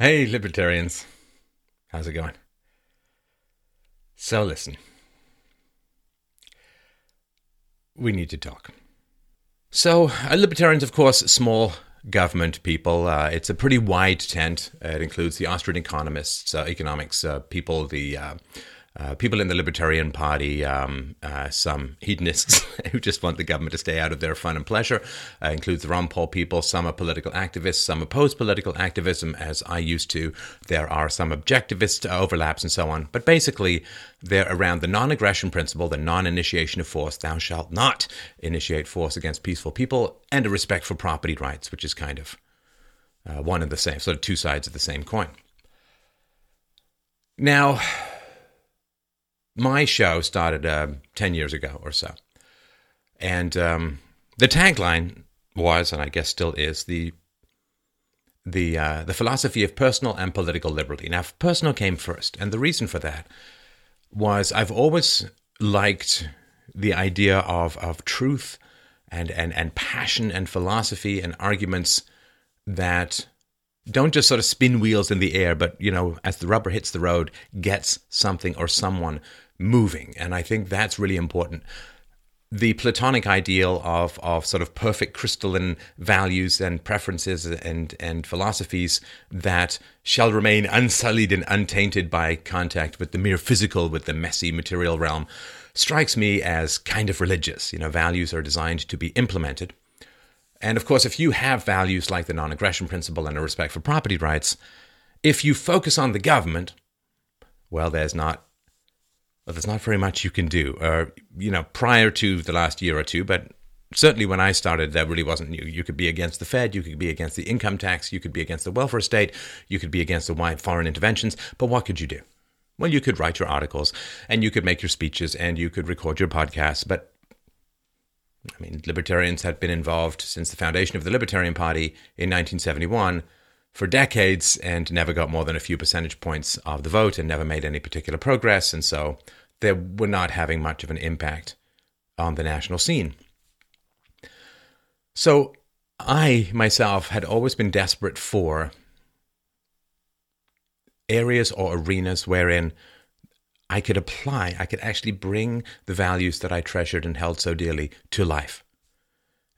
Hey, libertarians. How's it going? So, listen. We need to talk. So, uh, libertarians, of course, small government people. Uh, it's a pretty wide tent. Uh, it includes the Austrian economists, uh, economics uh, people, the uh, people in the Libertarian Party, um, uh, some hedonists who just want the government to stay out of their fun and pleasure, uh, includes the Ron Paul people. Some are political activists, some oppose political activism, as I used to. There are some objectivist overlaps and so on. But basically, they're around the non aggression principle, the non initiation of force, thou shalt not initiate force against peaceful people, and a respect for property rights, which is kind of uh, one and the same, sort of two sides of the same coin. Now, my show started uh, 10 years ago or so. And um, the tagline was, and I guess still is, the the uh, the philosophy of personal and political liberty. Now, personal came first, and the reason for that was I've always liked the idea of of truth and and and passion and philosophy and arguments that don't just sort of spin wheels in the air, but you know, as the rubber hits the road, gets something or someone moving. And I think that's really important. The Platonic ideal of, of sort of perfect crystalline values and preferences and, and philosophies that shall remain unsullied and untainted by contact with the mere physical, with the messy material realm, strikes me as kind of religious. You know, values are designed to be implemented. And of course, if you have values like the non aggression principle and a respect for property rights, if you focus on the government, well, there's not there's not very much you can do. Uh, you know, prior to the last year or two, but certainly when I started, there really wasn't. You, you could be against the Fed, you could be against the income tax, you could be against the welfare state, you could be against the wide foreign interventions. But what could you do? Well, you could write your articles, and you could make your speeches, and you could record your podcasts. But I mean, libertarians had been involved since the foundation of the Libertarian Party in 1971 for decades and never got more than a few percentage points of the vote and never made any particular progress. And so they were not having much of an impact on the national scene. So I myself had always been desperate for areas or arenas wherein I could apply, I could actually bring the values that I treasured and held so dearly to life.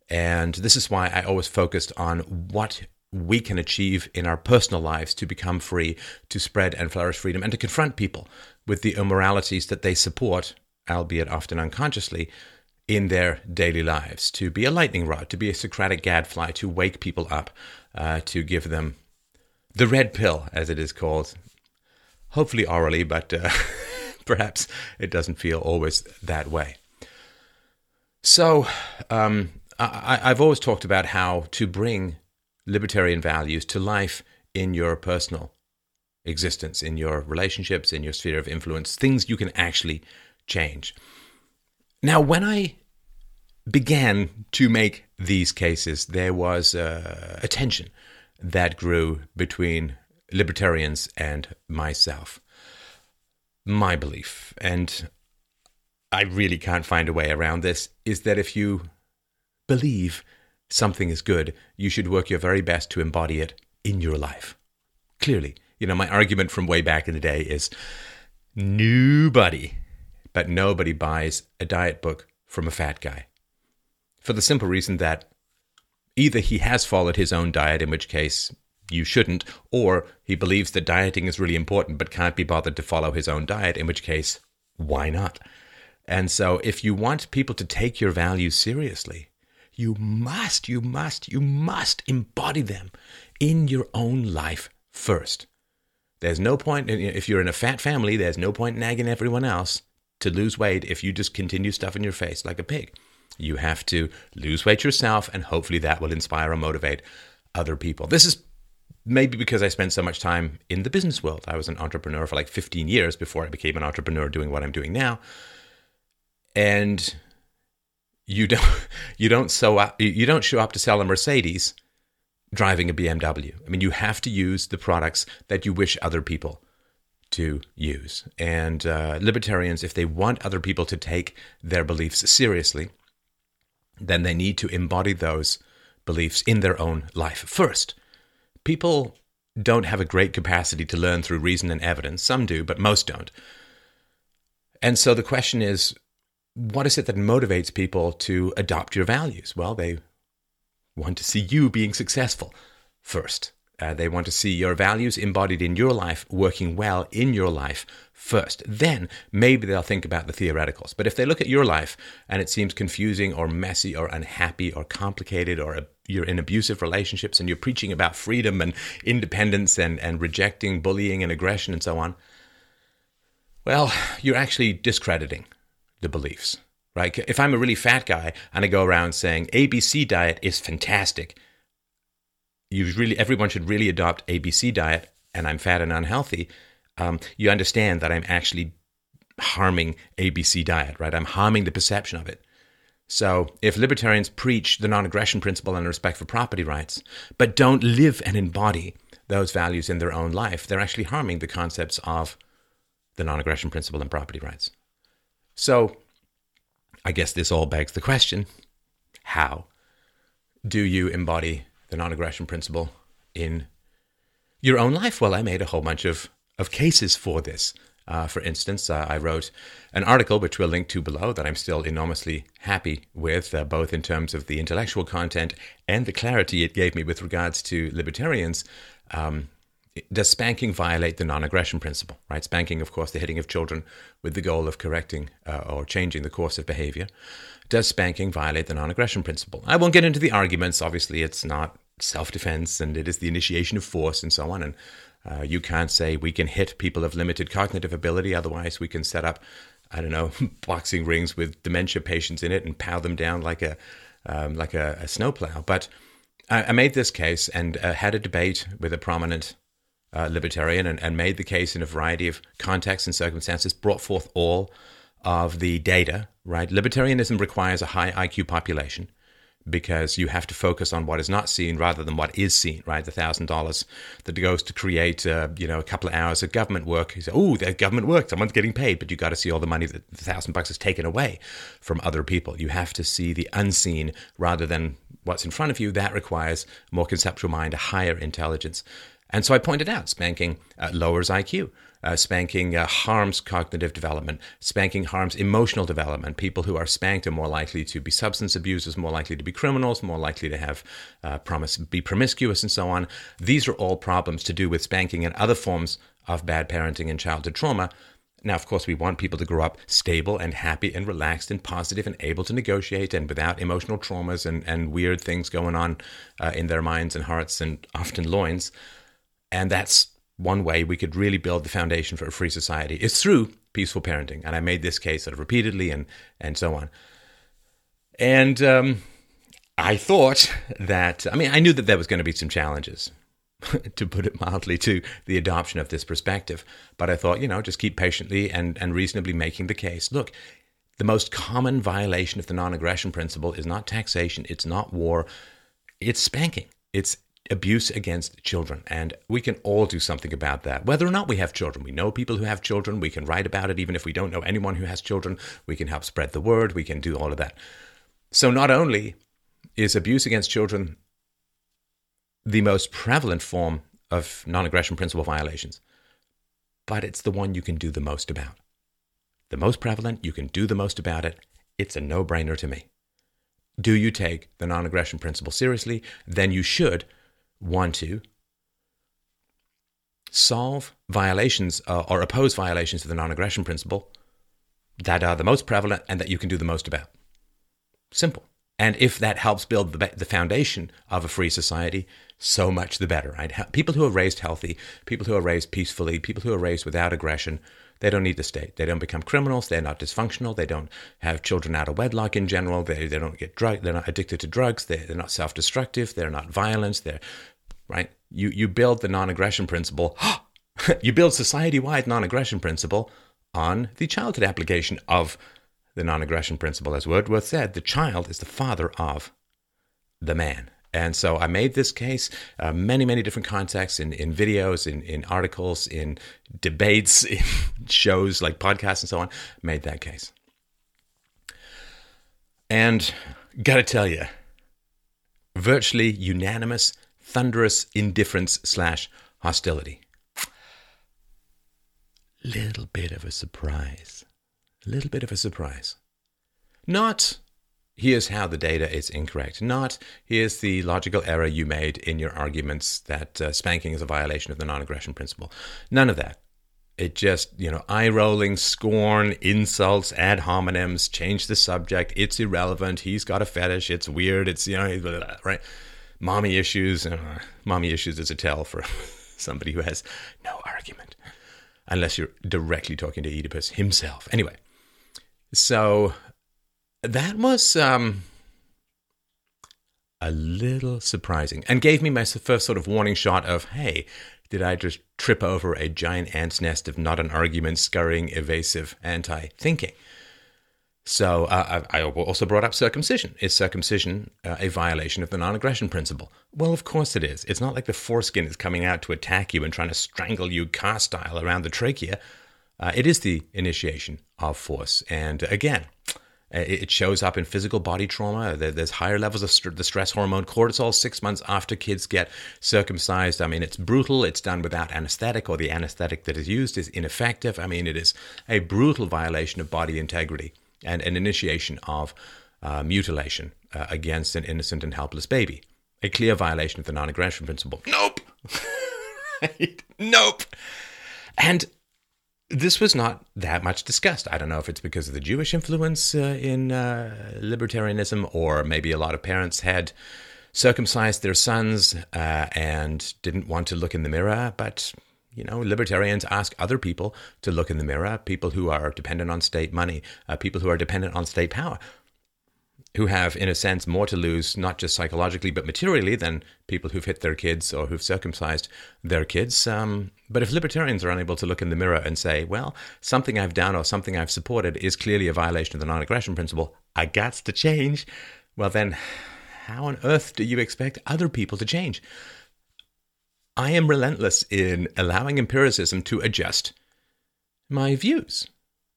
And this is why I always focused on what we can achieve in our personal lives to become free, to spread and flourish freedom, and to confront people with the immoralities that they support, albeit often unconsciously, in their daily lives. To be a lightning rod, to be a Socratic gadfly, to wake people up, uh, to give them the red pill, as it is called, hopefully orally, but uh, perhaps it doesn't feel always that way. So, um, I, I've always talked about how to bring libertarian values to life in your personal existence, in your relationships, in your sphere of influence, things you can actually change. Now, when I began to make these cases, there was uh, a tension that grew between libertarians and myself. My belief, and I really can't find a way around this, is that if you believe something is good, you should work your very best to embody it in your life. Clearly, you know, my argument from way back in the day is nobody, but nobody buys a diet book from a fat guy. For the simple reason that either he has followed his own diet, in which case you shouldn't, or he believes that dieting is really important but can't be bothered to follow his own diet, in which case, why not? And so, if you want people to take your values seriously, you must, you must, you must embody them in your own life first. There's no point, if you're in a fat family, there's no point nagging everyone else to lose weight if you just continue stuffing your face like a pig. You have to lose weight yourself, and hopefully that will inspire or motivate other people. This is maybe because I spent so much time in the business world. I was an entrepreneur for like 15 years before I became an entrepreneur doing what I'm doing now. And you don't you don't so up, you don't show up to sell a Mercedes driving a BMW. I mean, you have to use the products that you wish other people to use. And uh, libertarians, if they want other people to take their beliefs seriously, then they need to embody those beliefs in their own life first. People don't have a great capacity to learn through reason and evidence. Some do, but most don't. And so the question is what is it that motivates people to adopt your values? Well, they want to see you being successful first. Uh, they want to see your values embodied in your life, working well in your life first. Then maybe they'll think about the theoreticals. But if they look at your life and it seems confusing or messy or unhappy or complicated or a, you're in abusive relationships and you're preaching about freedom and independence and, and rejecting bullying and aggression and so on, well, you're actually discrediting the beliefs, right? If I'm a really fat guy and I go around saying ABC diet is fantastic, you really everyone should really adopt ABC diet, and I'm fat and unhealthy. Um, you understand that I'm actually harming ABC diet, right? I'm harming the perception of it. So, if libertarians preach the non aggression principle and respect for property rights, but don't live and embody those values in their own life, they're actually harming the concepts of the non aggression principle and property rights. So, I guess this all begs the question how do you embody the non aggression principle in your own life? Well, I made a whole bunch of, of cases for this. Uh, for instance, uh, I wrote an article, which we'll link to below, that I'm still enormously happy with, uh, both in terms of the intellectual content and the clarity it gave me with regards to libertarians. Um, does spanking violate the non-aggression principle? Right, spanking, of course, the hitting of children with the goal of correcting uh, or changing the course of behavior. Does spanking violate the non-aggression principle? I won't get into the arguments. Obviously, it's not self-defense, and it is the initiation of force, and so on. And uh, you can't say we can hit people of limited cognitive ability. Otherwise, we can set up, I don't know, boxing rings with dementia patients in it and pow them down like a um, like a, a snowplow. But I, made this case and uh, had a debate with a prominent uh, libertarian and, and made the case in a variety of contexts and circumstances, brought forth all of the data, right? Libertarianism requires a high IQ population because you have to focus on what is not seen rather than what is seen, right? The thousand dollars that goes to create, uh, you know, a couple of hours of government work. You say, oh, that government work, someone's getting paid, but you got to see all the money that the thousand bucks is taken away from other people. You have to see the unseen rather than what's in front of you. That requires more conceptual mind, a higher intelligence. And so I pointed out spanking uh, lowers IQ. Uh, spanking uh, harms cognitive development. Spanking harms emotional development. People who are spanked are more likely to be substance abusers, more likely to be criminals, more likely to have uh, promise, be promiscuous, and so on. These are all problems to do with spanking and other forms of bad parenting and childhood trauma. Now, of course, we want people to grow up stable and happy and relaxed and positive and able to negotiate and without emotional traumas and, and weird things going on uh, in their minds and hearts and often loins. And that's one way we could really build the foundation for a free society is through peaceful parenting. And I made this case sort of repeatedly and, and so on. And um, I thought that, I mean, I knew that there was going to be some challenges, to put it mildly, to the adoption of this perspective. But I thought, you know, just keep patiently and, and reasonably making the case. Look, the most common violation of the non aggression principle is not taxation, it's not war, it's spanking. It's abuse against children. And we can all do something about that. Whether or not we have children, we know people who have children, we can write about it. Even if we don't know anyone who has children, we can help spread the word, we can do all of that. So, not only is abuse against children the most prevalent form of non aggression principle violations, but it's the one you can do the most about. The most prevalent, you can do the most about it. It's a no brainer to me. Do you take the non aggression principle seriously? Then you should want to solve violations uh, or oppose violations of the non aggression principle that are the most prevalent and that you can do the most about. Simple. And if that helps build the, the foundation of a free society, so much the better. Right? People who are raised healthy, people who are raised peacefully, people who are raised without aggression, they don't need the state. They don't become criminals. They're not dysfunctional. They don't have children out of wedlock in general. They, they don't get drug. They're not addicted to drugs. They, they're not self-destructive. They're not violent. They're right? You you build the non-aggression principle. you build society-wide non-aggression principle on the childhood application of the non-aggression principle. As Wordsworth said, the child is the father of the man. And so I made this case, uh, many, many different contexts in, in videos, in, in articles, in debates, in shows like podcasts and so on, made that case. And gotta tell you, virtually unanimous thunderous indifference slash hostility. Little bit of a surprise. Little bit of a surprise. Not here's how the data is incorrect. Not here's the logical error you made in your arguments that uh, spanking is a violation of the non aggression principle. None of that. It just, you know, eye rolling, scorn, insults, ad hominems, change the subject. It's irrelevant. He's got a fetish. It's weird. It's, you know, blah, blah, right? Mommy issues. Uh, mommy issues is a tell for somebody who has no argument, unless you're directly talking to Oedipus himself. Anyway, so that was um, a little surprising and gave me my first sort of warning shot of, hey, did I just trip over a giant ant's nest of not an argument, scurrying, evasive anti thinking? So uh, I also brought up circumcision. Is circumcision uh, a violation of the non aggression principle? Well, of course it is. It's not like the foreskin is coming out to attack you and trying to strangle you car style around the trachea. Uh, it is the initiation of force. And again, uh, it shows up in physical body trauma. There's higher levels of the stress hormone cortisol six months after kids get circumcised. I mean, it's brutal. It's done without anesthetic, or the anesthetic that is used is ineffective. I mean, it is a brutal violation of body integrity and an initiation of uh, mutilation uh, against an innocent and helpless baby. A clear violation of the non aggression principle. Nope. nope. And this was not that much discussed. I don't know if it's because of the Jewish influence uh, in uh, libertarianism, or maybe a lot of parents had circumcised their sons uh, and didn't want to look in the mirror. But, you know, libertarians ask other people to look in the mirror, people who are dependent on state money, uh, people who are dependent on state power who have, in a sense, more to lose, not just psychologically, but materially, than people who've hit their kids or who've circumcised their kids. Um, but if libertarians are unable to look in the mirror and say, well, something I've done or something I've supported is clearly a violation of the non aggression principle, I got to change, well, then how on earth do you expect other people to change? I am relentless in allowing empiricism to adjust my views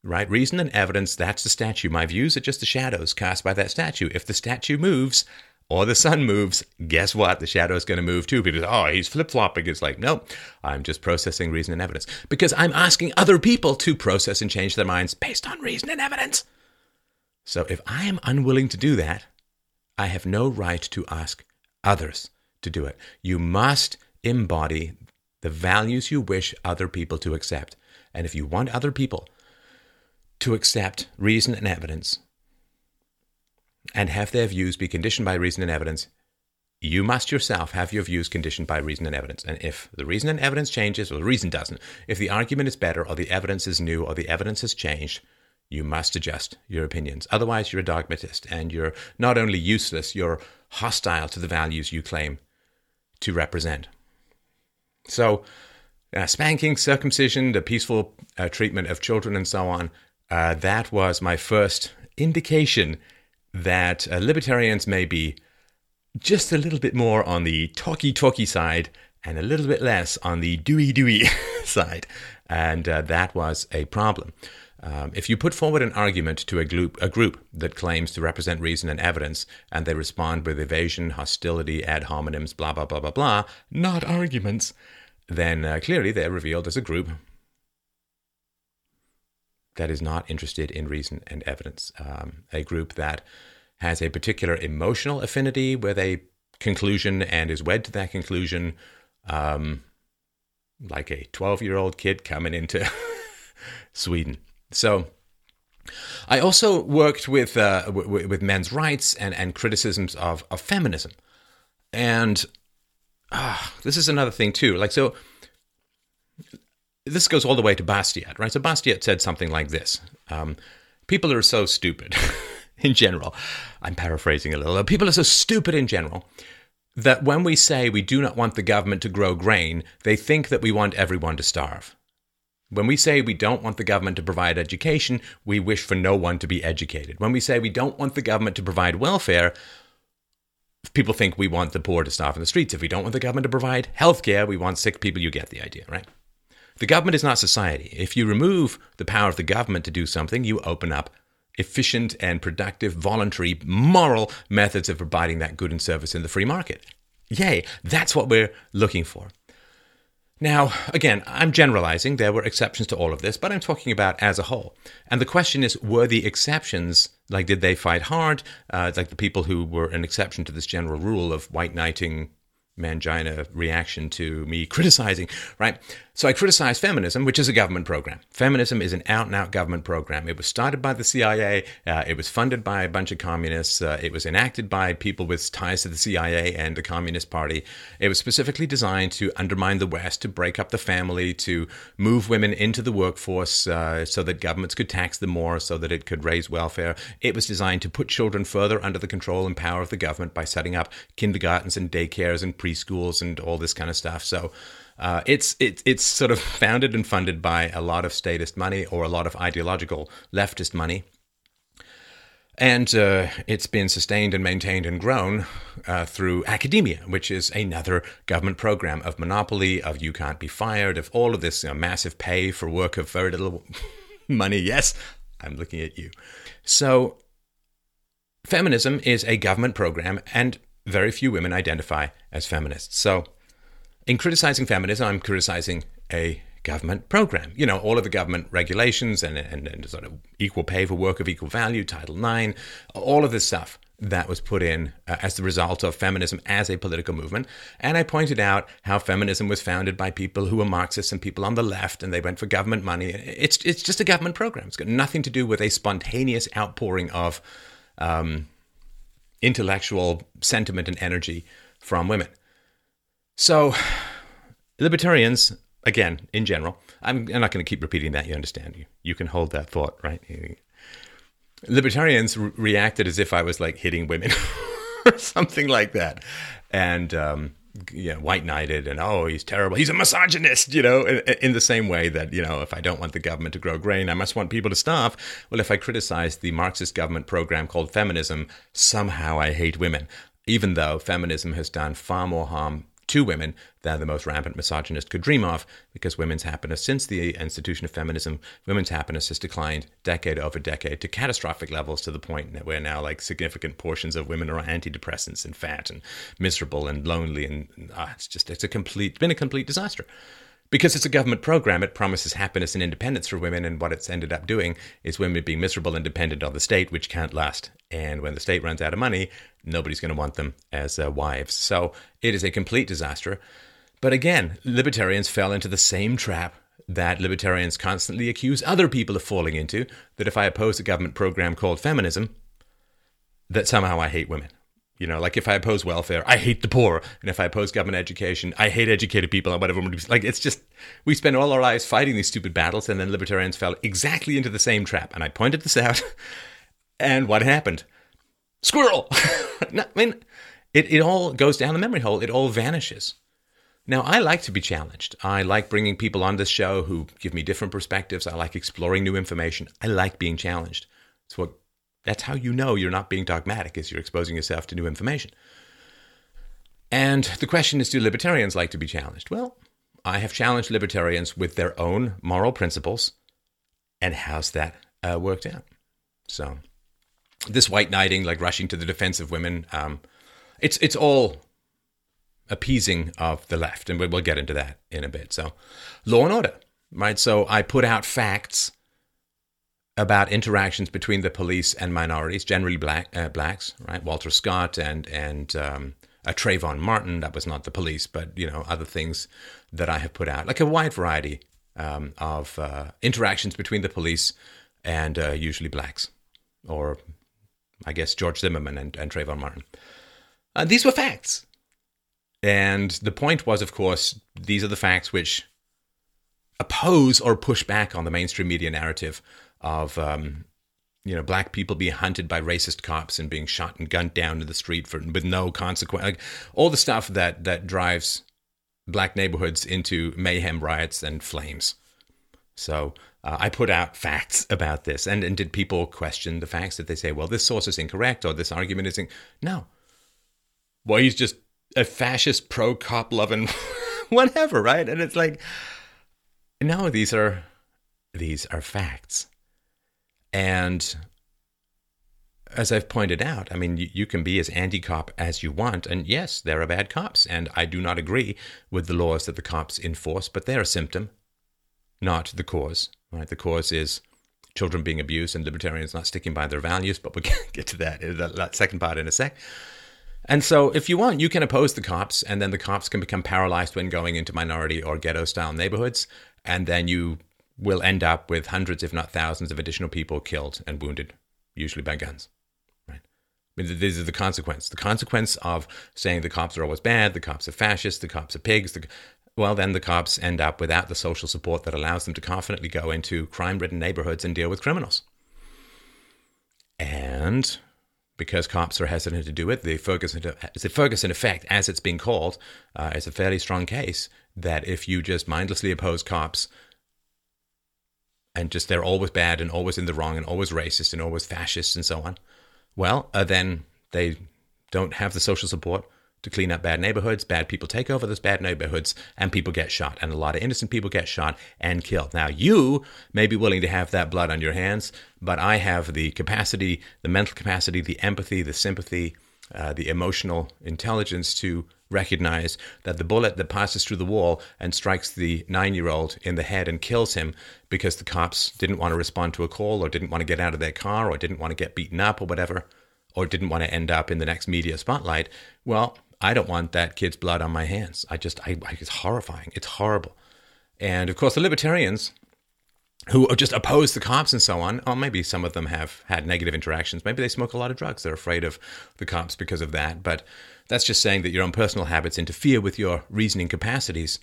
right? Reason and evidence, that's the statue. My views are just the shadows cast by that statue. If the statue moves or the sun moves, guess what? The shadow is going to move too. People say, oh, he's flip flopping. It's like, no, I'm just processing reason and evidence because I'm asking other people to process and change their minds based on reason and evidence. So if I am unwilling to do that, I have no right to ask others to do it. You must embody the values you wish other people to accept. And if you want other people to accept reason and evidence and have their views be conditioned by reason and evidence, you must yourself have your views conditioned by reason and evidence. And if the reason and evidence changes, or the reason doesn't, if the argument is better, or the evidence is new, or the evidence has changed, you must adjust your opinions. Otherwise, you're a dogmatist and you're not only useless, you're hostile to the values you claim to represent. So, uh, spanking, circumcision, the peaceful uh, treatment of children, and so on uh, that was my first indication that uh, libertarians may be just a little bit more on the talky talky side and a little bit less on the doey doey side. And uh, that was a problem. Um, if you put forward an argument to a group, a group that claims to represent reason and evidence, and they respond with evasion, hostility, ad hominems, blah, blah, blah, blah, blah, not arguments, then uh, clearly they're revealed as a group that is not interested in reason and evidence, um, a group that has a particular emotional affinity with a conclusion and is wed to that conclusion, um, like a 12 year old kid coming into Sweden. So, I also worked with uh, w- with men's rights and, and criticisms of, of feminism, and uh, this is another thing too. Like so, this goes all the way to Bastiat, right? So Bastiat said something like this um, People are so stupid in general. I'm paraphrasing a little. People are so stupid in general that when we say we do not want the government to grow grain, they think that we want everyone to starve. When we say we don't want the government to provide education, we wish for no one to be educated. When we say we don't want the government to provide welfare, people think we want the poor to starve in the streets. If we don't want the government to provide health care, we want sick people. You get the idea, right? The government is not society. If you remove the power of the government to do something, you open up efficient and productive, voluntary, moral methods of providing that good and service in the free market. Yay, that's what we're looking for. Now, again, I'm generalizing. There were exceptions to all of this, but I'm talking about as a whole. And the question is were the exceptions, like, did they fight hard? Uh, like the people who were an exception to this general rule of white knighting mangina reaction to me criticizing, right? So I criticized feminism, which is a government program. Feminism is an out and out government program. It was started by the CIA, uh, it was funded by a bunch of communists, uh, it was enacted by people with ties to the CIA and the Communist Party. It was specifically designed to undermine the West, to break up the family, to move women into the workforce uh, so that governments could tax them more, so that it could raise welfare. It was designed to put children further under the control and power of the government by setting up kindergartens and daycares and preschools and all this kind of stuff. So, uh, it's it, it's sort of founded and funded by a lot of statist money or a lot of ideological leftist money. And uh, it's been sustained and maintained and grown uh, through academia, which is another government program of monopoly, of you can't be fired, of all of this you know, massive pay for work of very little money. Yes, I'm looking at you. So, feminism is a government program, and very few women identify as feminists. So, in criticizing feminism, I'm criticizing a government program. You know, all of the government regulations and, and, and sort of equal pay for work of equal value, Title IX, all of this stuff that was put in uh, as the result of feminism as a political movement. And I pointed out how feminism was founded by people who were Marxists and people on the left, and they went for government money. It's, it's just a government program. It's got nothing to do with a spontaneous outpouring of um, intellectual sentiment and energy from women. So, libertarians, again, in general, I'm, I'm not going to keep repeating that. You understand? You, you can hold that thought, right? Libertarians re- reacted as if I was like hitting women or something like that. And, um, you know, white knighted and oh, he's terrible. He's a misogynist, you know, in, in, the same way that, you know, if I don't want the government to grow grain, I must want people to starve. Well, if I criticize the Marxist government program called feminism, somehow I hate women, even though feminism has done far more harm to women than the most rampant misogynist could dream of, because women's happiness, since the institution of feminism, women's happiness has declined decade over decade to catastrophic levels to the point that where now like significant portions of women are on antidepressants and fat and miserable and lonely and uh, it's just it's a complete it's been a complete disaster because it's a government program, it promises happiness and independence for women, and what it's ended up doing is women being miserable and dependent on the state, which can't last. And when the state runs out of money, nobody's going to want them as uh, wives. So it is a complete disaster. But again, libertarians fell into the same trap that libertarians constantly accuse other people of falling into that if I oppose a government program called feminism, that somehow I hate women. You know, like if I oppose welfare, I hate the poor. And if I oppose government education, I hate educated people and whatever. Like it's just, we spend all our lives fighting these stupid battles, and then libertarians fell exactly into the same trap. And I pointed this out. And what happened? Squirrel! no, I mean, it, it all goes down the memory hole, it all vanishes. Now, I like to be challenged. I like bringing people on this show who give me different perspectives. I like exploring new information. I like being challenged. It's what that's how you know you're not being dogmatic, is you're exposing yourself to new information. And the question is do libertarians like to be challenged? Well, I have challenged libertarians with their own moral principles. And how's that uh, worked out? So, this white knighting, like rushing to the defense of women, um, it's, it's all appeasing of the left. And we'll get into that in a bit. So, law and order, right? So, I put out facts about interactions between the police and minorities, generally black uh, blacks, right? Walter Scott and and um, Trayvon Martin. That was not the police, but you know other things that I have put out, like a wide variety um, of uh, interactions between the police and uh, usually blacks, or I guess George Zimmerman and, and Trayvon Martin. Uh, these were facts, and the point was, of course, these are the facts which oppose or push back on the mainstream media narrative of um, you know black people being hunted by racist cops and being shot and gunned down in the street for with no consequence, like all the stuff that that drives black neighborhoods into mayhem, riots, and flames. So uh, I put out facts about this, and and did people question the facts? Did they say, well, this source is incorrect or this argument is incorrect? no? Well, he's just a fascist, pro cop loving, whatever, right? And it's like, no, these are these are facts. And as I've pointed out, I mean, you, you can be as anti cop as you want. And yes, there are bad cops. And I do not agree with the laws that the cops enforce, but they're a symptom, not the cause. Right? The cause is children being abused and libertarians not sticking by their values, but we'll get to that, that second part in a sec. And so, if you want, you can oppose the cops, and then the cops can become paralyzed when going into minority or ghetto style neighborhoods. And then you will end up with hundreds, if not thousands, of additional people killed and wounded, usually by guns. I mean, these are the consequence. The consequence of saying the cops are always bad, the cops are fascists, the cops are pigs. The, well, then the cops end up without the social support that allows them to confidently go into crime ridden neighborhoods and deal with criminals. And because cops are hesitant to do it, the Ferguson, the Ferguson effect, as it's being called, uh, is a fairly strong case that if you just mindlessly oppose cops and just they're always bad and always in the wrong and always racist and always fascist and so on, well, uh, then they don't have the social support to clean up bad neighborhoods. Bad people take over those bad neighborhoods and people get shot. And a lot of innocent people get shot and killed. Now, you may be willing to have that blood on your hands, but I have the capacity, the mental capacity, the empathy, the sympathy, uh, the emotional intelligence to recognize that the bullet that passes through the wall and strikes the nine year old in the head and kills him because the cops didn't want to respond to a call or didn't want to get out of their car or didn't want to get beaten up or whatever or didn't want to end up in the next media spotlight. Well, I don't want that kid's blood on my hands. I just, I, I, it's horrifying. It's horrible. And of course, the libertarians who just oppose the cops and so on, or maybe some of them have had negative interactions. Maybe they smoke a lot of drugs. They're afraid of the cops because of that. But that's just saying that your own personal habits interfere with your reasoning capacities.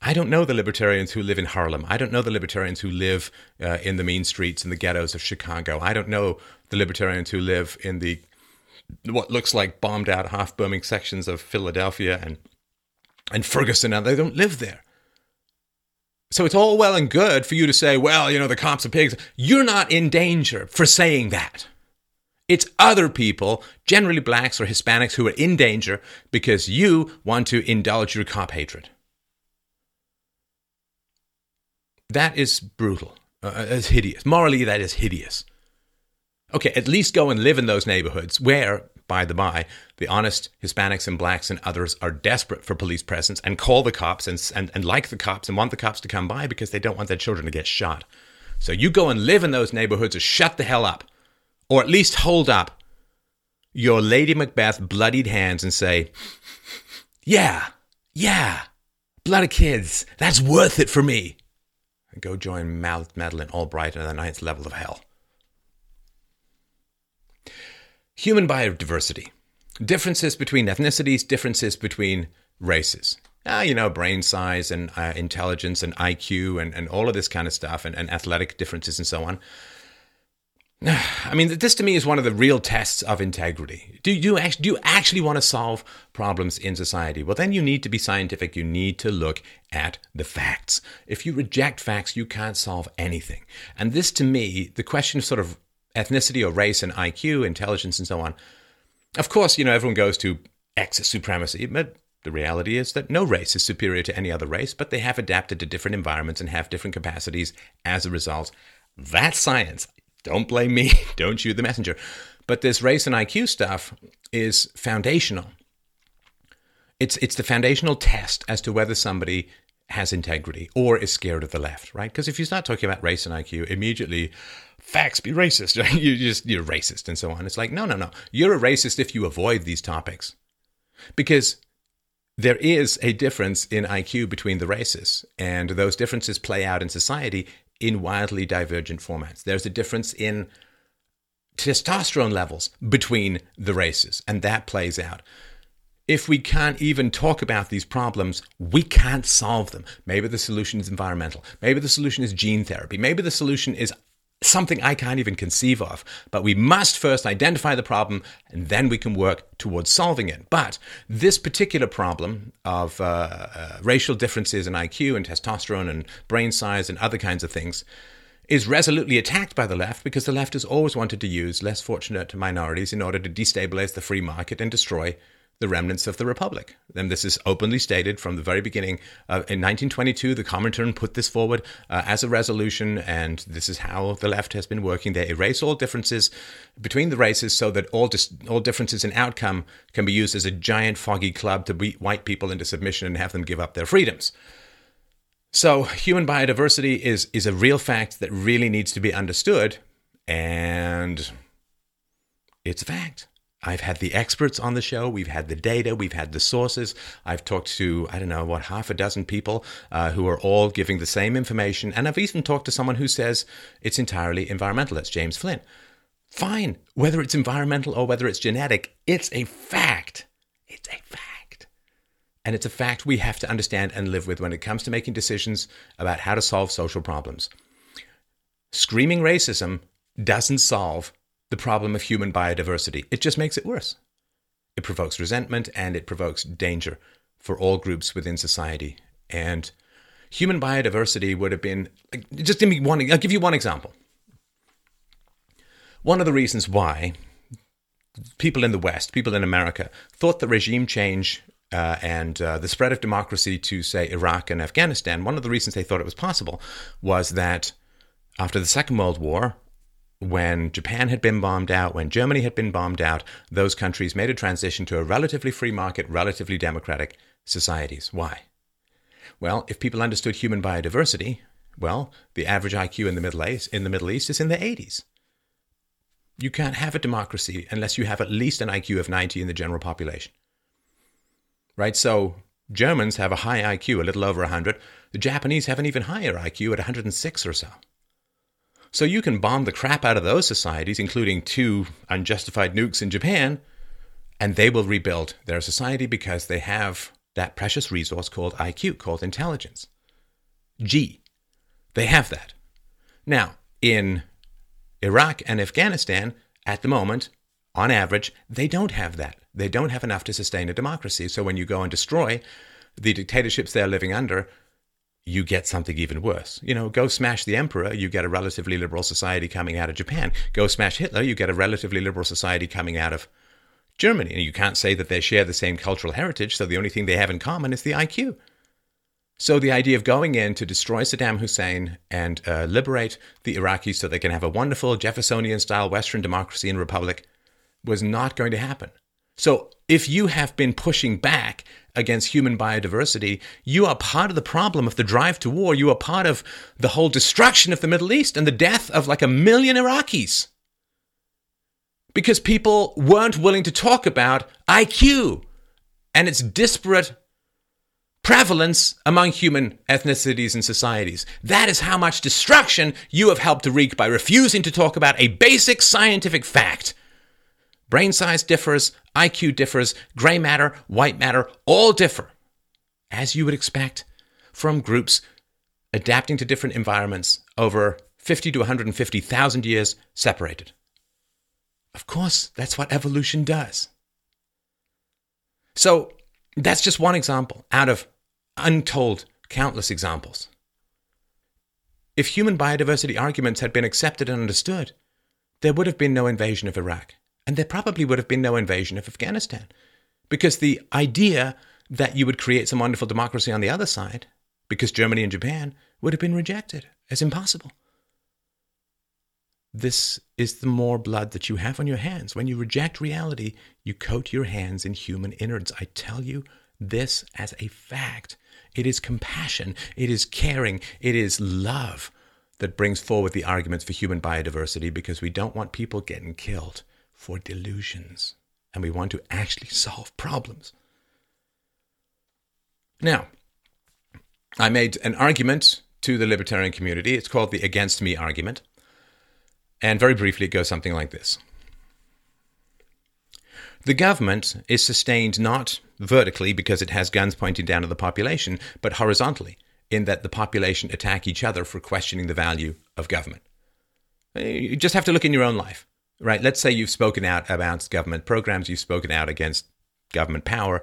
I don't know the libertarians who live in Harlem. I don't know the libertarians who live uh, in the mean streets and the ghettos of Chicago. I don't know the libertarians who live in the what looks like bombed out half burning sections of Philadelphia and and Ferguson now they don't live there. So it's all well and good for you to say, well, you know, the cops are pigs. You're not in danger for saying that. It's other people, generally blacks or Hispanics, who are in danger because you want to indulge your cop hatred. That is brutal. Uh, it's hideous. Morally, that is hideous. Okay, at least go and live in those neighborhoods where, by the by, the honest Hispanics and blacks and others are desperate for police presence and call the cops and, and, and like the cops and want the cops to come by because they don't want their children to get shot. So you go and live in those neighborhoods or shut the hell up. Or at least hold up your Lady Macbeth bloodied hands and say, Yeah, yeah, blood of kids, that's worth it for me. And go join Madeleine Albright on the ninth level of hell. Human biodiversity. Differences between ethnicities, differences between races. Ah, you know, brain size and uh, intelligence and IQ and, and all of this kind of stuff and, and athletic differences and so on. I mean, this to me is one of the real tests of integrity. Do you, actually, do you actually want to solve problems in society? Well, then you need to be scientific. You need to look at the facts. If you reject facts, you can't solve anything. And this to me, the question of sort of ethnicity or race and IQ, intelligence, and so on. Of course, you know, everyone goes to X supremacy, but the reality is that no race is superior to any other race, but they have adapted to different environments and have different capacities as a result. That's science. Don't blame me. Don't shoot the messenger. But this race and IQ stuff is foundational. It's it's the foundational test as to whether somebody has integrity or is scared of the left, right? Because if you start talking about race and IQ, immediately facts be racist. you just you're racist and so on. It's like no, no, no. You're a racist if you avoid these topics, because there is a difference in IQ between the races, and those differences play out in society in wildly divergent formats. There's a difference in testosterone levels between the races, and that plays out if we can't even talk about these problems, we can't solve them. Maybe the solution is environmental. Maybe the solution is gene therapy. Maybe the solution is something I can't even conceive of. But we must first identify the problem and then we can work towards solving it. But this particular problem of uh, uh, racial differences in IQ and testosterone and brain size and other kinds of things is resolutely attacked by the left because the left has always wanted to use less fortunate minorities in order to destabilize the free market and destroy the remnants of the republic. And this is openly stated from the very beginning. Uh, in 1922, the Comintern put this forward uh, as a resolution, and this is how the left has been working. They erase all differences between the races so that all, dis- all differences in outcome can be used as a giant foggy club to beat white people into submission and have them give up their freedoms. So, human biodiversity is, is a real fact that really needs to be understood, and it's a fact. I've had the experts on the show. We've had the data. We've had the sources. I've talked to, I don't know, what, half a dozen people uh, who are all giving the same information. And I've even talked to someone who says it's entirely environmental. That's James Flynn. Fine. Whether it's environmental or whether it's genetic, it's a fact. It's a fact. And it's a fact we have to understand and live with when it comes to making decisions about how to solve social problems. Screaming racism doesn't solve the problem of human biodiversity. It just makes it worse. It provokes resentment and it provokes danger for all groups within society. And human biodiversity would have been just give me one I'll give you one example. One of the reasons why people in the West, people in America, thought that regime change uh, and uh, the spread of democracy to, say, Iraq and Afghanistan, one of the reasons they thought it was possible was that after the Second World War, when Japan had been bombed out, when Germany had been bombed out, those countries made a transition to a relatively free market, relatively democratic societies. Why? Well, if people understood human biodiversity, well, the average IQ in the Middle East, in the Middle East is in the 80s. You can't have a democracy unless you have at least an IQ of 90 in the general population. Right? So Germans have a high IQ, a little over 100. The Japanese have an even higher IQ at 106 or so. So you can bomb the crap out of those societies, including two unjustified nukes in Japan, and they will rebuild their society because they have that precious resource called IQ, called intelligence. G. They have that. Now, in Iraq and Afghanistan, at the moment, on average, they don't have that. They don't have enough to sustain a democracy. So when you go and destroy the dictatorships they're living under, you get something even worse. You know, go smash the emperor, you get a relatively liberal society coming out of Japan. Go smash Hitler, you get a relatively liberal society coming out of Germany. And you can't say that they share the same cultural heritage, so the only thing they have in common is the IQ. So the idea of going in to destroy Saddam Hussein and uh, liberate the Iraqis so they can have a wonderful Jeffersonian style Western democracy and republic was not going to happen. So if you have been pushing back against human biodiversity, you are part of the problem of the drive to war. You are part of the whole destruction of the Middle East and the death of like a million Iraqis. Because people weren't willing to talk about IQ and its disparate prevalence among human ethnicities and societies. That is how much destruction you have helped to wreak by refusing to talk about a basic scientific fact Brain size differs, IQ differs, gray matter, white matter, all differ, as you would expect from groups adapting to different environments over 50 to 150,000 years separated. Of course, that's what evolution does. So, that's just one example out of untold countless examples. If human biodiversity arguments had been accepted and understood, there would have been no invasion of Iraq and there probably would have been no invasion of Afghanistan. Because the idea that you would create some wonderful democracy on the other side, because Germany and Japan, would have been rejected as impossible. This is the more blood that you have on your hands. When you reject reality, you coat your hands in human innards. I tell you this as a fact. It is compassion, it is caring, it is love that brings forward the arguments for human biodiversity because we don't want people getting killed for delusions and we want to actually solve problems. Now, I made an argument to the libertarian community. It's called the against me argument. And very briefly, it goes something like this The government is sustained not vertically because it has guns pointing down at the population, but horizontally, in that the population attack each other for questioning the value of government. You just have to look in your own life right? Let's say you've spoken out about government programs, you've spoken out against government power.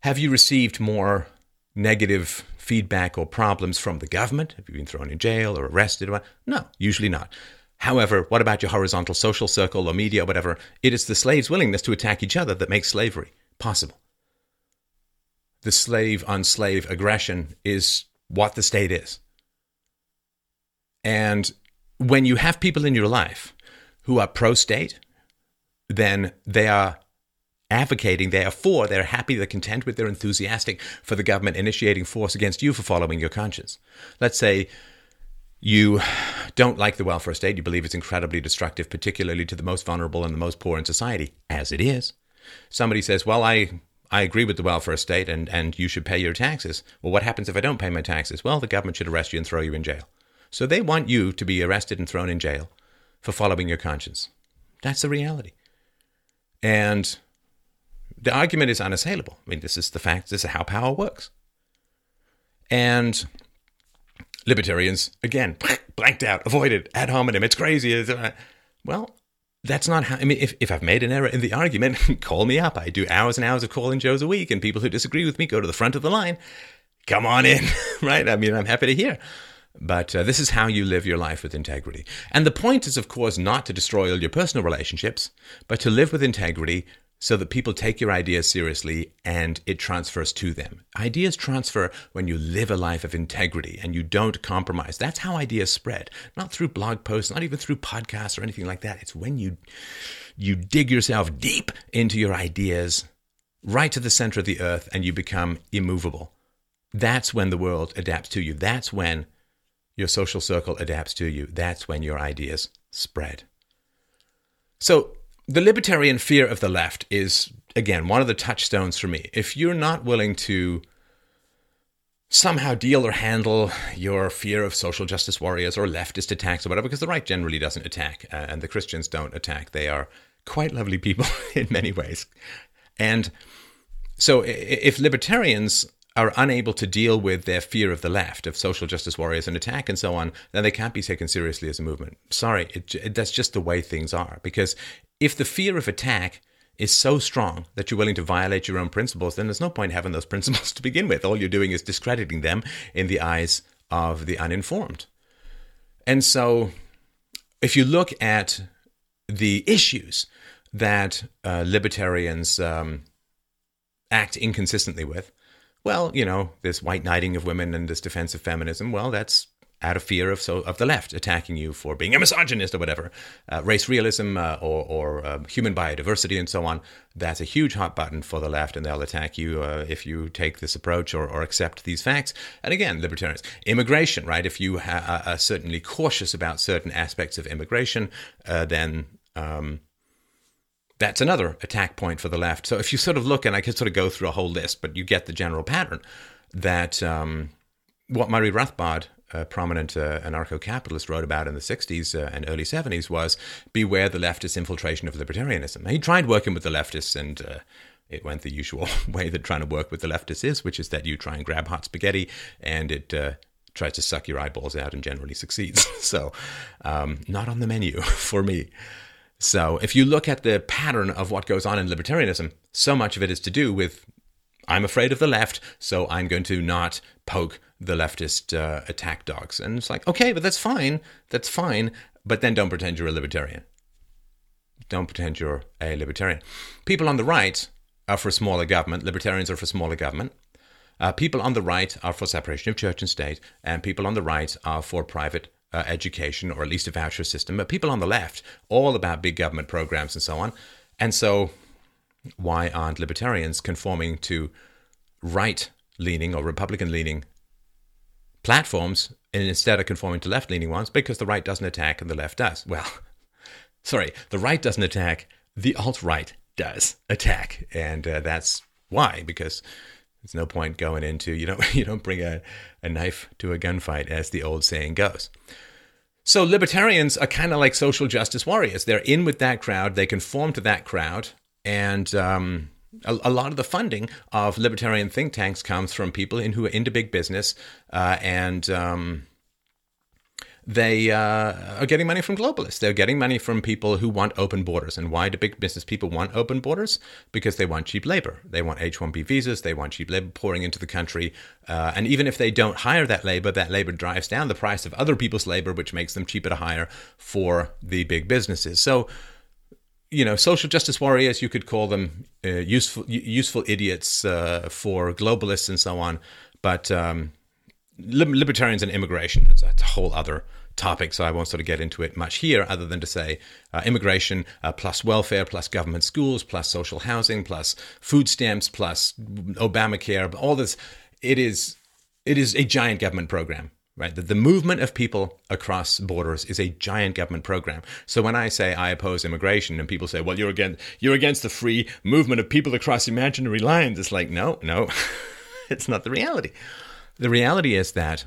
Have you received more negative feedback or problems from the government? Have you been thrown in jail or arrested? No, usually not. However, what about your horizontal social circle or media or whatever? It is the slaves' willingness to attack each other that makes slavery possible. The slave on slave aggression is what the state is. And when you have people in your life who are pro state, then they are advocating, they are for, they're happy, they're content with, they're enthusiastic for the government initiating force against you for following your conscience. Let's say you don't like the welfare state, you believe it's incredibly destructive, particularly to the most vulnerable and the most poor in society, as it is. Somebody says, Well, I, I agree with the welfare state and, and you should pay your taxes. Well, what happens if I don't pay my taxes? Well, the government should arrest you and throw you in jail. So they want you to be arrested and thrown in jail for following your conscience. That's the reality. And the argument is unassailable. I mean, this is the fact, this is how power works. And libertarians, again, blanked out, avoided, ad hominem, it's crazy. Well, that's not how, I mean, if, if I've made an error in the argument, call me up. I do hours and hours of calling shows a week, and people who disagree with me go to the front of the line. Come on in, right? I mean, I'm happy to hear. But uh, this is how you live your life with integrity. And the point is, of course, not to destroy all your personal relationships, but to live with integrity so that people take your ideas seriously and it transfers to them. Ideas transfer when you live a life of integrity and you don't compromise. That's how ideas spread. Not through blog posts, not even through podcasts or anything like that. It's when you you dig yourself deep into your ideas right to the center of the earth and you become immovable. That's when the world adapts to you. That's when your social circle adapts to you. That's when your ideas spread. So, the libertarian fear of the left is, again, one of the touchstones for me. If you're not willing to somehow deal or handle your fear of social justice warriors or leftist attacks or whatever, because the right generally doesn't attack uh, and the Christians don't attack. They are quite lovely people in many ways. And so if libertarians are unable to deal with their fear of the left, of social justice warriors and attack and so on, then they can't be taken seriously as a movement. Sorry, it, it, that's just the way things are. Because if the fear of attack is so strong that you're willing to violate your own principles, then there's no point having those principles to begin with. All you're doing is discrediting them in the eyes of the uninformed. And so, if you look at the issues that uh, libertarians um, act inconsistently with, well, you know, this white knighting of women and this defense of feminism, well, that's out of fear of so of the left attacking you for being a misogynist or whatever, uh, race realism uh, or, or uh, human biodiversity and so on. That's a huge hot button for the left, and they'll attack you uh, if you take this approach or, or accept these facts. And again, libertarians, immigration, right? If you ha- are certainly cautious about certain aspects of immigration, uh, then um, that's another attack point for the left. So if you sort of look, and I could sort of go through a whole list, but you get the general pattern that um, what Murray Rothbard, a prominent uh, anarcho-capitalist, wrote about in the 60s uh, and early 70s was beware the leftist infiltration of libertarianism. He tried working with the leftists and uh, it went the usual way that trying to work with the leftists is, which is that you try and grab hot spaghetti and it uh, tries to suck your eyeballs out and generally succeeds. so, um, not on the menu for me. So if you look at the pattern of what goes on in libertarianism, so much of it is to do with I'm afraid of the left, so I'm going to not poke the leftist uh, attack dogs. And it's like, okay, but that's fine. That's fine. But then don't pretend you're a libertarian. Don't pretend you're a libertarian. People on the right are for smaller government. Libertarians are for smaller government. Uh, people on the right are for separation of church and state, and people on the right are for private uh, education or at least a voucher system, but people on the left, all about big government programs and so on. And so, why aren't libertarians conforming to right leaning or Republican leaning platforms and instead of conforming to left leaning ones? Because the right doesn't attack and the left does. Well, sorry, the right doesn't attack, the alt right does attack. And uh, that's why, because there's no point going into you don't you don't bring a, a knife to a gunfight, as the old saying goes. So libertarians are kind of like social justice warriors. They're in with that crowd. They conform to that crowd, and um, a, a, lot of the funding of libertarian think tanks comes from people in who are into big business uh, and um, they uh, are getting money from globalists. They're getting money from people who want open borders. And why do big business people want open borders? Because they want cheap labor. They want H 1B visas. They want cheap labor pouring into the country. Uh, and even if they don't hire that labor, that labor drives down the price of other people's labor, which makes them cheaper to hire for the big businesses. So you know, social justice warriors, you could call them uh, useful useful idiots uh, for globalists and so on. But um, libertarians and immigration, it's a whole other topic, so I won't sort of get into it much here, other than to say uh, immigration uh, plus welfare plus government schools plus social housing plus food stamps plus Obamacare, all this. It is it is a giant government program right? The, the movement of people across borders is a giant government program. So when I say I oppose immigration and people say, well, you're against, you're against the free movement of people across imaginary lines, it's like, no, no, it's not the reality. The reality is that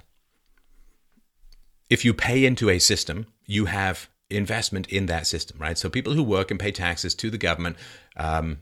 if you pay into a system, you have investment in that system, right? So people who work and pay taxes to the government, um,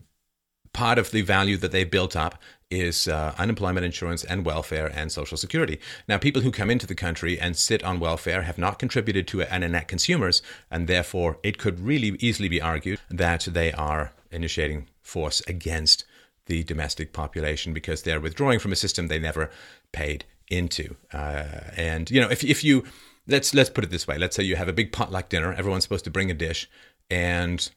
part of the value that they built up is uh, unemployment insurance and welfare and social security. Now, people who come into the country and sit on welfare have not contributed to it and are net consumers, and therefore it could really easily be argued that they are initiating force against the domestic population because they're withdrawing from a system they never paid into. Uh, and you know, if if you let's let's put it this way, let's say you have a big potluck dinner, everyone's supposed to bring a dish, and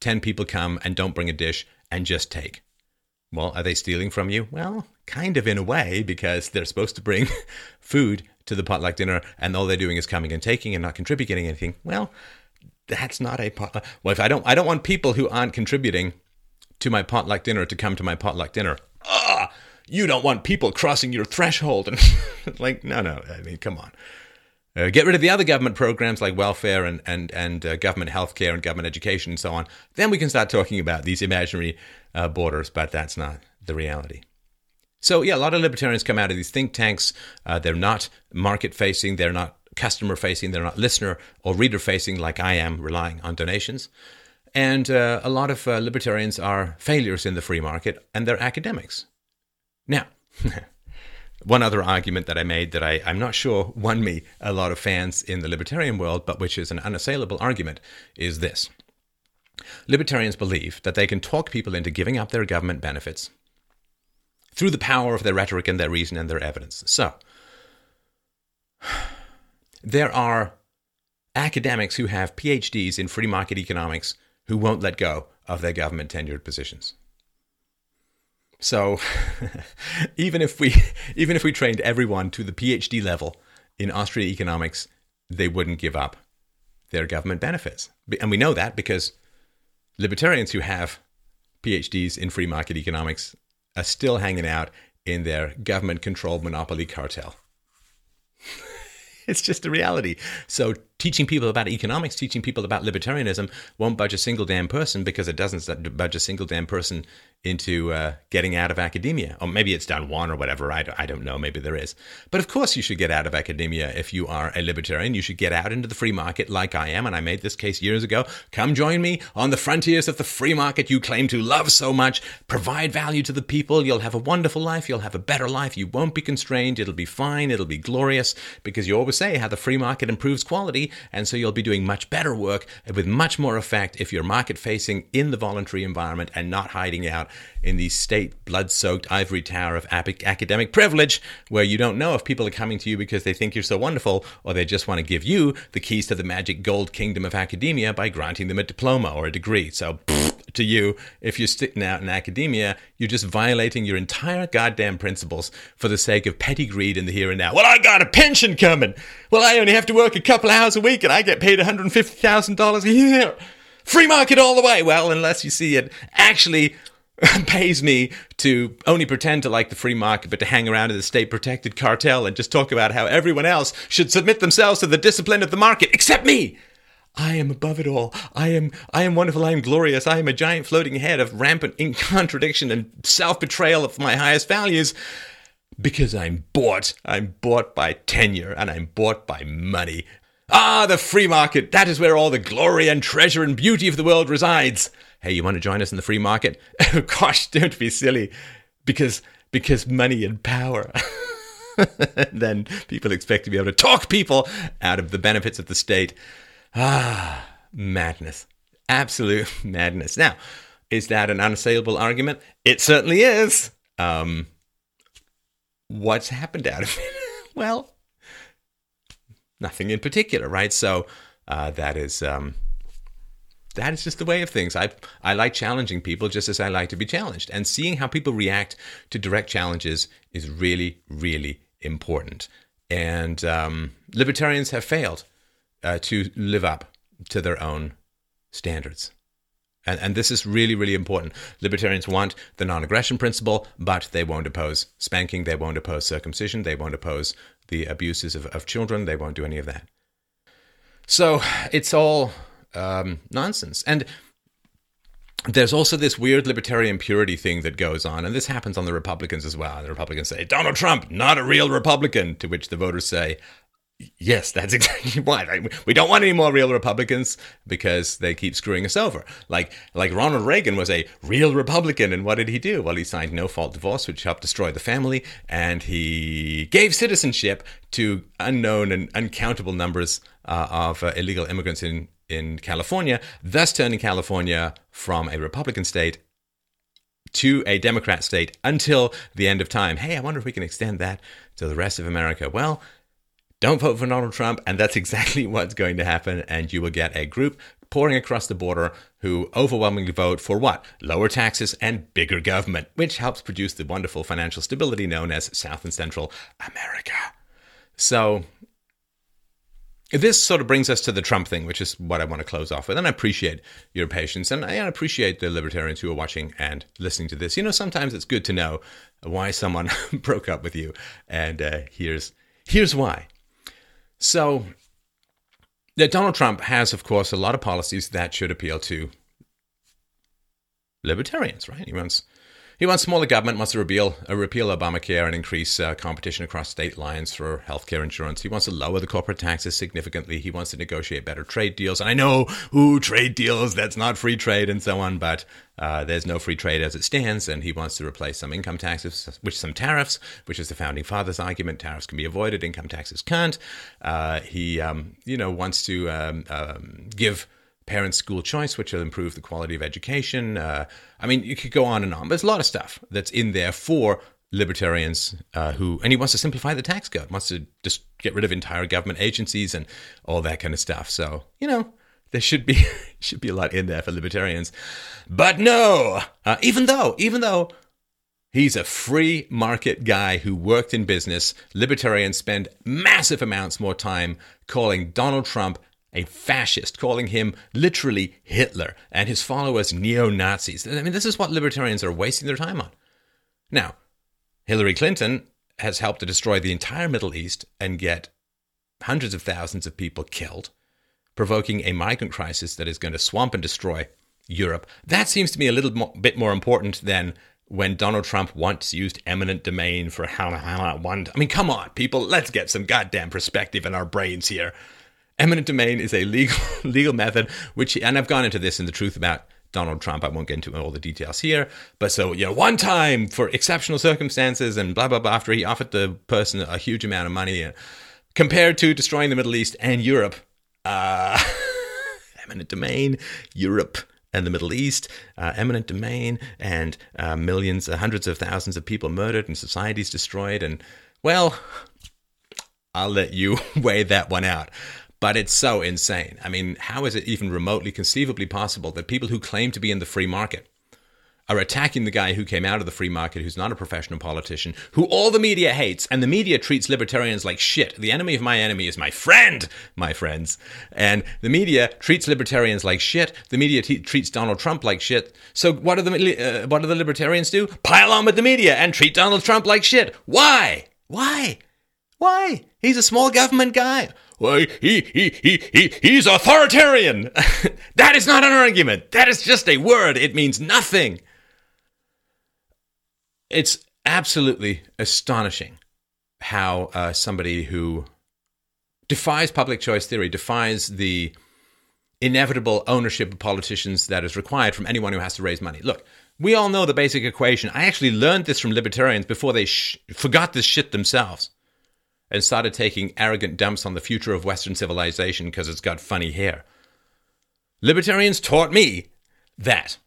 ten people come and don't bring a dish and just take. Well, are they stealing from you? Well, kind of in a way, because they're supposed to bring food to the potluck dinner, and all they're doing is coming and taking and not contributing anything. Well, that's not a potluck. Well, if I don't, I don't want people who aren't contributing to my potluck dinner to come to my potluck dinner. Ah, you don't want people crossing your threshold, and like, no, no. I mean, come on. Uh, get rid of the other government programs like welfare and and and uh, government healthcare and government education and so on. Then we can start talking about these imaginary uh, borders, but that's not the reality. So yeah, a lot of libertarians come out of these think tanks. Uh, they're not market facing. They're not customer facing. They're not listener or reader facing like I am, relying on donations. And uh, a lot of uh, libertarians are failures in the free market, and they're academics. Now. one other argument that I made that I, I'm not sure won me a lot of fans in the libertarian world, but which is an unassailable argument, is this. Libertarians believe that they can talk people into giving up their government benefits through the power of their rhetoric and their reason and their evidence. So, there are academics who have PhDs in free market economics who won't let go of their government tenured positions. So even if we even if we trained everyone to the PhD level in Austrian economics, they wouldn't give up their government benefits. And we know that because libertarians who have PhDs in free market economics are still hanging out in their government controlled monopoly cartel. it's just a reality. So teaching people about economics, teaching people about libertarianism won't budge a single damn person because it doesn't budge a single damn person into uh, getting out of academia. Or maybe it's done one or whatever. I don't, I don't know. Maybe there is. But of course, you should get out of academia if you are a libertarian. You should get out into the free market like I am. And I made this case years ago. Come join me on the frontiers of the free market you claim to love so much. Provide value to the people. You'll have a wonderful life. You'll have a better life. You won't be constrained. It'll be fine. It'll be glorious because you always say how the free market improves quality. And so you'll be doing much better work with much more effect if you're market facing in the voluntary environment and not hiding out in the state blood soaked ivory tower of academic privilege, where you don't know if people are coming to you because they think you're so wonderful or they just want to give you the keys to the magic gold kingdom of academia by granting them a diploma or a degree. So, to you, if you're sitting out in academia, you're just violating your entire goddamn principles for the sake of petty greed in the here and now. Well, I got a pension coming. Well, I only have to work a couple hours a week and I get paid $150,000 a year. Free market all the way. Well, unless you see it actually pays me to only pretend to like the free market, but to hang around in the state protected cartel and just talk about how everyone else should submit themselves to the discipline of the market, except me. I am above it all. I am I am wonderful. I am glorious. I am a giant floating head of rampant in contradiction and self-betrayal of my highest values because I'm bought. I'm bought by tenure and I'm bought by money. Ah, the free market. That is where all the glory and treasure and beauty of the world resides hey, you want to join us in the free market? Gosh, don't be silly, because because money and power. then people expect to be able to talk people out of the benefits of the state. Ah, madness. Absolute madness. Now, is that an unassailable argument? It certainly is. Um, what's happened out of it? well, nothing in particular, right? So uh, that is um, that is just the way of things. I I like challenging people just as I like to be challenged, and seeing how people react to direct challenges is really really important. And um, libertarians have failed uh, to live up to their own standards. And, and this is really, really important. Libertarians want the non aggression principle, but they won't oppose spanking, they won't oppose circumcision, they won't oppose the abuses of, of children, they won't do any of that. So it's all um, nonsense. And there's also this weird libertarian purity thing that goes on, and this happens on the Republicans as well. And the Republicans say, Donald Trump, not a real Republican, to which the voters say, Yes, that's exactly why. We don't want any more real Republicans because they keep screwing us over. Like like Ronald Reagan was a real Republican, and what did he do? Well, he signed no fault divorce, which helped destroy the family, and he gave citizenship to unknown and uncountable numbers uh, of uh, illegal immigrants in in California, thus turning California from a Republican state to a Democrat state until the end of time. Hey, I wonder if we can extend that to the rest of America. Well, don't vote for Donald Trump, and that's exactly what's going to happen. And you will get a group pouring across the border who overwhelmingly vote for what? Lower taxes and bigger government, which helps produce the wonderful financial stability known as South and Central America. So, this sort of brings us to the Trump thing, which is what I want to close off with. And I appreciate your patience, and I appreciate the libertarians who are watching and listening to this. You know, sometimes it's good to know why someone broke up with you, and uh, here's here's why. So, that Donald Trump has, of course, a lot of policies that should appeal to libertarians, right? He wants he wants smaller government, wants to repeal, uh, repeal Obamacare and increase uh, competition across state lines for healthcare insurance. He wants to lower the corporate taxes significantly. He wants to negotiate better trade deals. And I know, ooh, trade deals, that's not free trade and so on, but uh, there's no free trade as it stands. And he wants to replace some income taxes with some tariffs, which is the founding fathers' argument. Tariffs can be avoided, income taxes can't. Uh, he, um, you know, wants to um, um, give parents' school choice, which will improve the quality of education. Uh, I mean, you could go on and on. There's a lot of stuff that's in there for libertarians uh, who, and he wants to simplify the tax code, wants to just get rid of entire government agencies and all that kind of stuff. So, you know, there should be should be a lot in there for libertarians. But no, uh, even though, even though He's a free market guy who worked in business. Libertarians spend massive amounts more time calling Donald Trump a fascist, calling him literally Hitler and his followers neo Nazis. I mean, this is what libertarians are wasting their time on. Now, Hillary Clinton has helped to destroy the entire Middle East and get hundreds of thousands of people killed, provoking a migrant crisis that is going to swamp and destroy Europe. That seems to me a little bit more important than when Donald Trump once used eminent domain for how one. I mean, come on, people, let's get some goddamn perspective in our brains here. Eminent domain is a legal legal method which, and I've gone into this in the truth about Donald Trump. I won't get into all the details here, but so you know, one time for exceptional circumstances and blah blah blah. After he offered the person a huge amount of money, uh, compared to destroying the Middle East and Europe, uh, eminent domain, Europe and the Middle East, uh, eminent domain, and uh, millions, uh, hundreds of thousands of people murdered and societies destroyed. And well, I'll let you weigh that one out. But it's so insane. I mean, how is it even remotely conceivably possible that people who claim to be in the free market are attacking the guy who came out of the free market, who's not a professional politician, who all the media hates, and the media treats libertarians like shit. The enemy of my enemy is my friend, my friends. And the media treats libertarians like shit. The media t- treats Donald Trump like shit. So what do the uh, what do the libertarians do? Pile on with the media and treat Donald Trump like shit. Why? Why? Why? He's a small government guy. Well, he, he, he, he, he's authoritarian. that is not an argument. That is just a word. It means nothing. It's absolutely astonishing how uh, somebody who defies public choice theory, defies the inevitable ownership of politicians that is required from anyone who has to raise money. Look, we all know the basic equation. I actually learned this from libertarians before they sh- forgot this shit themselves and started taking arrogant dumps on the future of Western civilization because it's got funny hair. Libertarians taught me that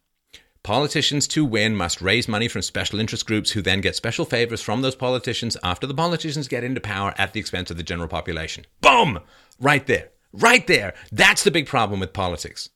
politicians to win must raise money from special interest groups who then get special favors from those politicians after the politicians get into power at the expense of the general population. Boom! Right there. Right there. That's the big problem with politics.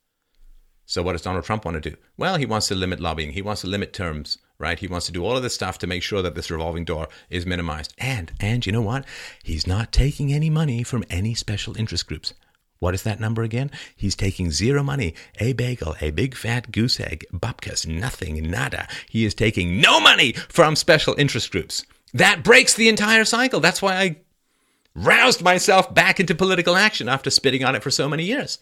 So, what does Donald Trump want to do? Well, he wants to limit lobbying. He wants to limit terms, right? He wants to do all of this stuff to make sure that this revolving door is minimized. And, and you know what? He's not taking any money from any special interest groups. What is that number again? He's taking zero money, a bagel, a big fat goose egg, babkas, nothing, nada. He is taking no money from special interest groups. That breaks the entire cycle. That's why I roused myself back into political action after spitting on it for so many years.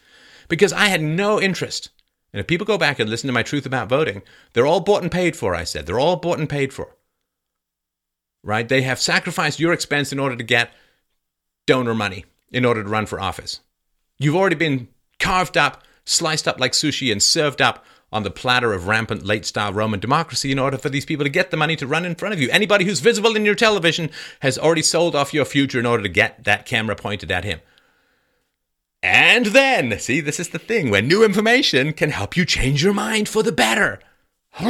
Because I had no interest and if people go back and listen to my truth about voting, they're all bought and paid for, I said. They're all bought and paid for. Right? They have sacrificed your expense in order to get donor money in order to run for office. You've already been carved up, sliced up like sushi, and served up on the platter of rampant late style Roman democracy in order for these people to get the money to run in front of you. Anybody who's visible in your television has already sold off your future in order to get that camera pointed at him. And then, see, this is the thing when new information can help you change your mind for the better.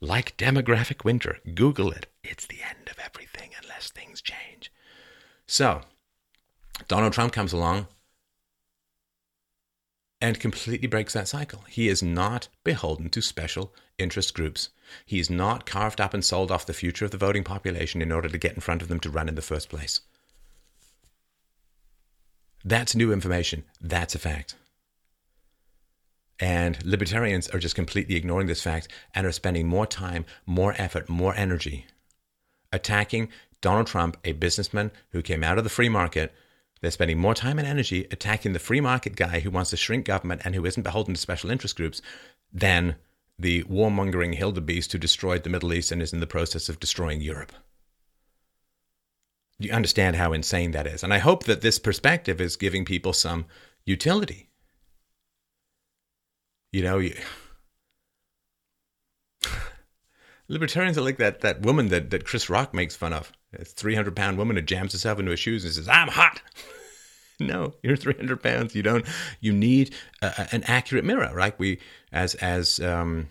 like demographic winter. Google it. It's the end of everything unless things change. So, Donald Trump comes along and completely breaks that cycle. He is not beholden to special interest groups. He's not carved up and sold off the future of the voting population in order to get in front of them to run in the first place. That's new information. That's a fact. And libertarians are just completely ignoring this fact and are spending more time, more effort, more energy attacking Donald Trump, a businessman who came out of the free market. They're spending more time and energy attacking the free market guy who wants to shrink government and who isn't beholden to special interest groups than the warmongering Hildebeest who destroyed the Middle East and is in the process of destroying Europe you understand how insane that is. And I hope that this perspective is giving people some utility. You know, you, libertarians are like that that woman that, that Chris Rock makes fun of. A 300 pound woman who jams herself into her shoes and says, I'm hot. no, you're 300 pounds. You don't, you need a, an accurate mirror, right? We, as, as, um,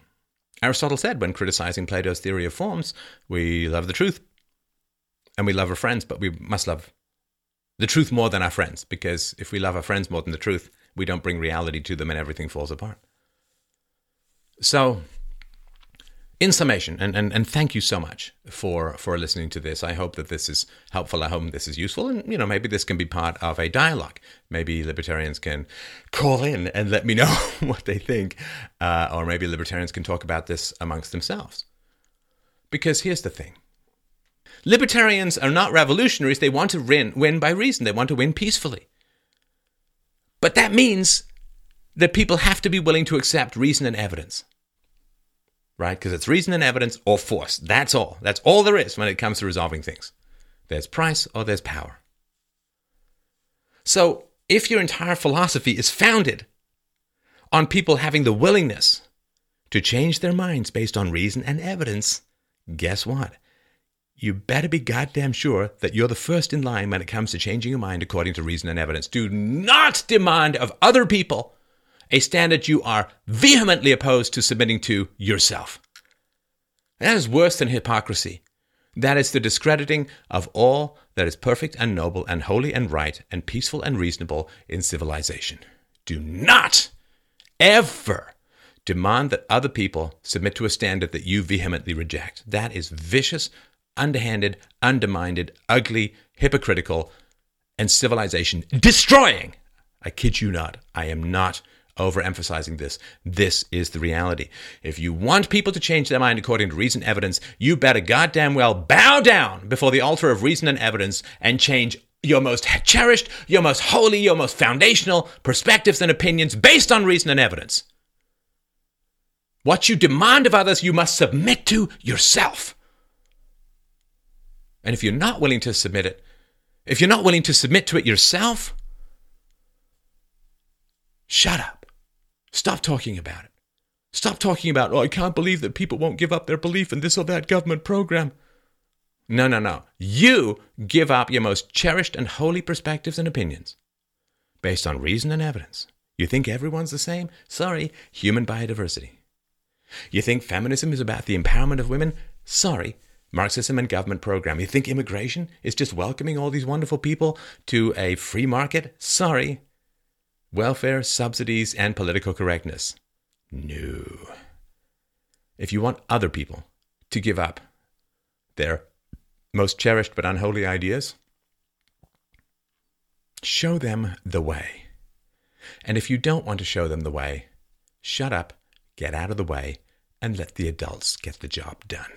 Aristotle said when criticizing Plato's theory of forms, we love the truth, and we love our friends, but we must love the truth more than our friends, because if we love our friends more than the truth, we don't bring reality to them and everything falls apart. So, in summation, and, and, and thank you so much for, for listening to this. I hope that this is helpful. I hope this is useful. And, you know, maybe this can be part of a dialogue. Maybe libertarians can call in and let me know what they think. Uh, or maybe libertarians can talk about this amongst themselves. Because here's the thing Libertarians are not revolutionaries. They want to win, win by reason. They want to win peacefully. But that means that people have to be willing to accept reason and evidence. Right? Because it's reason and evidence or force. That's all. That's all there is when it comes to resolving things. There's price or there's power. So, if your entire philosophy is founded on people having the willingness to change their minds based on reason and evidence, guess what? You better be goddamn sure that you're the first in line when it comes to changing your mind according to reason and evidence. Do not demand of other people a standard you are vehemently opposed to submitting to yourself. That is worse than hypocrisy. That is the discrediting of all that is perfect and noble and holy and right and peaceful and reasonable in civilization. Do not ever demand that other people submit to a standard that you vehemently reject. That is vicious, underhanded, undermined, ugly, hypocritical, and civilization destroying. I kid you not. I am not overemphasizing this. This is the reality. If you want people to change their mind according to reason and evidence, you better goddamn well bow down before the altar of reason and evidence and change your most cherished, your most holy, your most foundational perspectives and opinions based on reason and evidence. What you demand of others, you must submit to yourself. And if you're not willing to submit it, if you're not willing to submit to it yourself, shut up. Stop talking about it. Stop talking about, oh, I can't believe that people won't give up their belief in this or that government program. No, no, no. You give up your most cherished and holy perspectives and opinions based on reason and evidence. You think everyone's the same? Sorry, human biodiversity. You think feminism is about the empowerment of women? Sorry, Marxism and government program. You think immigration is just welcoming all these wonderful people to a free market? Sorry. welfare, subsidies, and political correctness. No. If you want other people to give up their most cherished but unholy ideas, show them the way. And if you don't want to show them the way, shut up, get out of the way, and let the adults get the job done.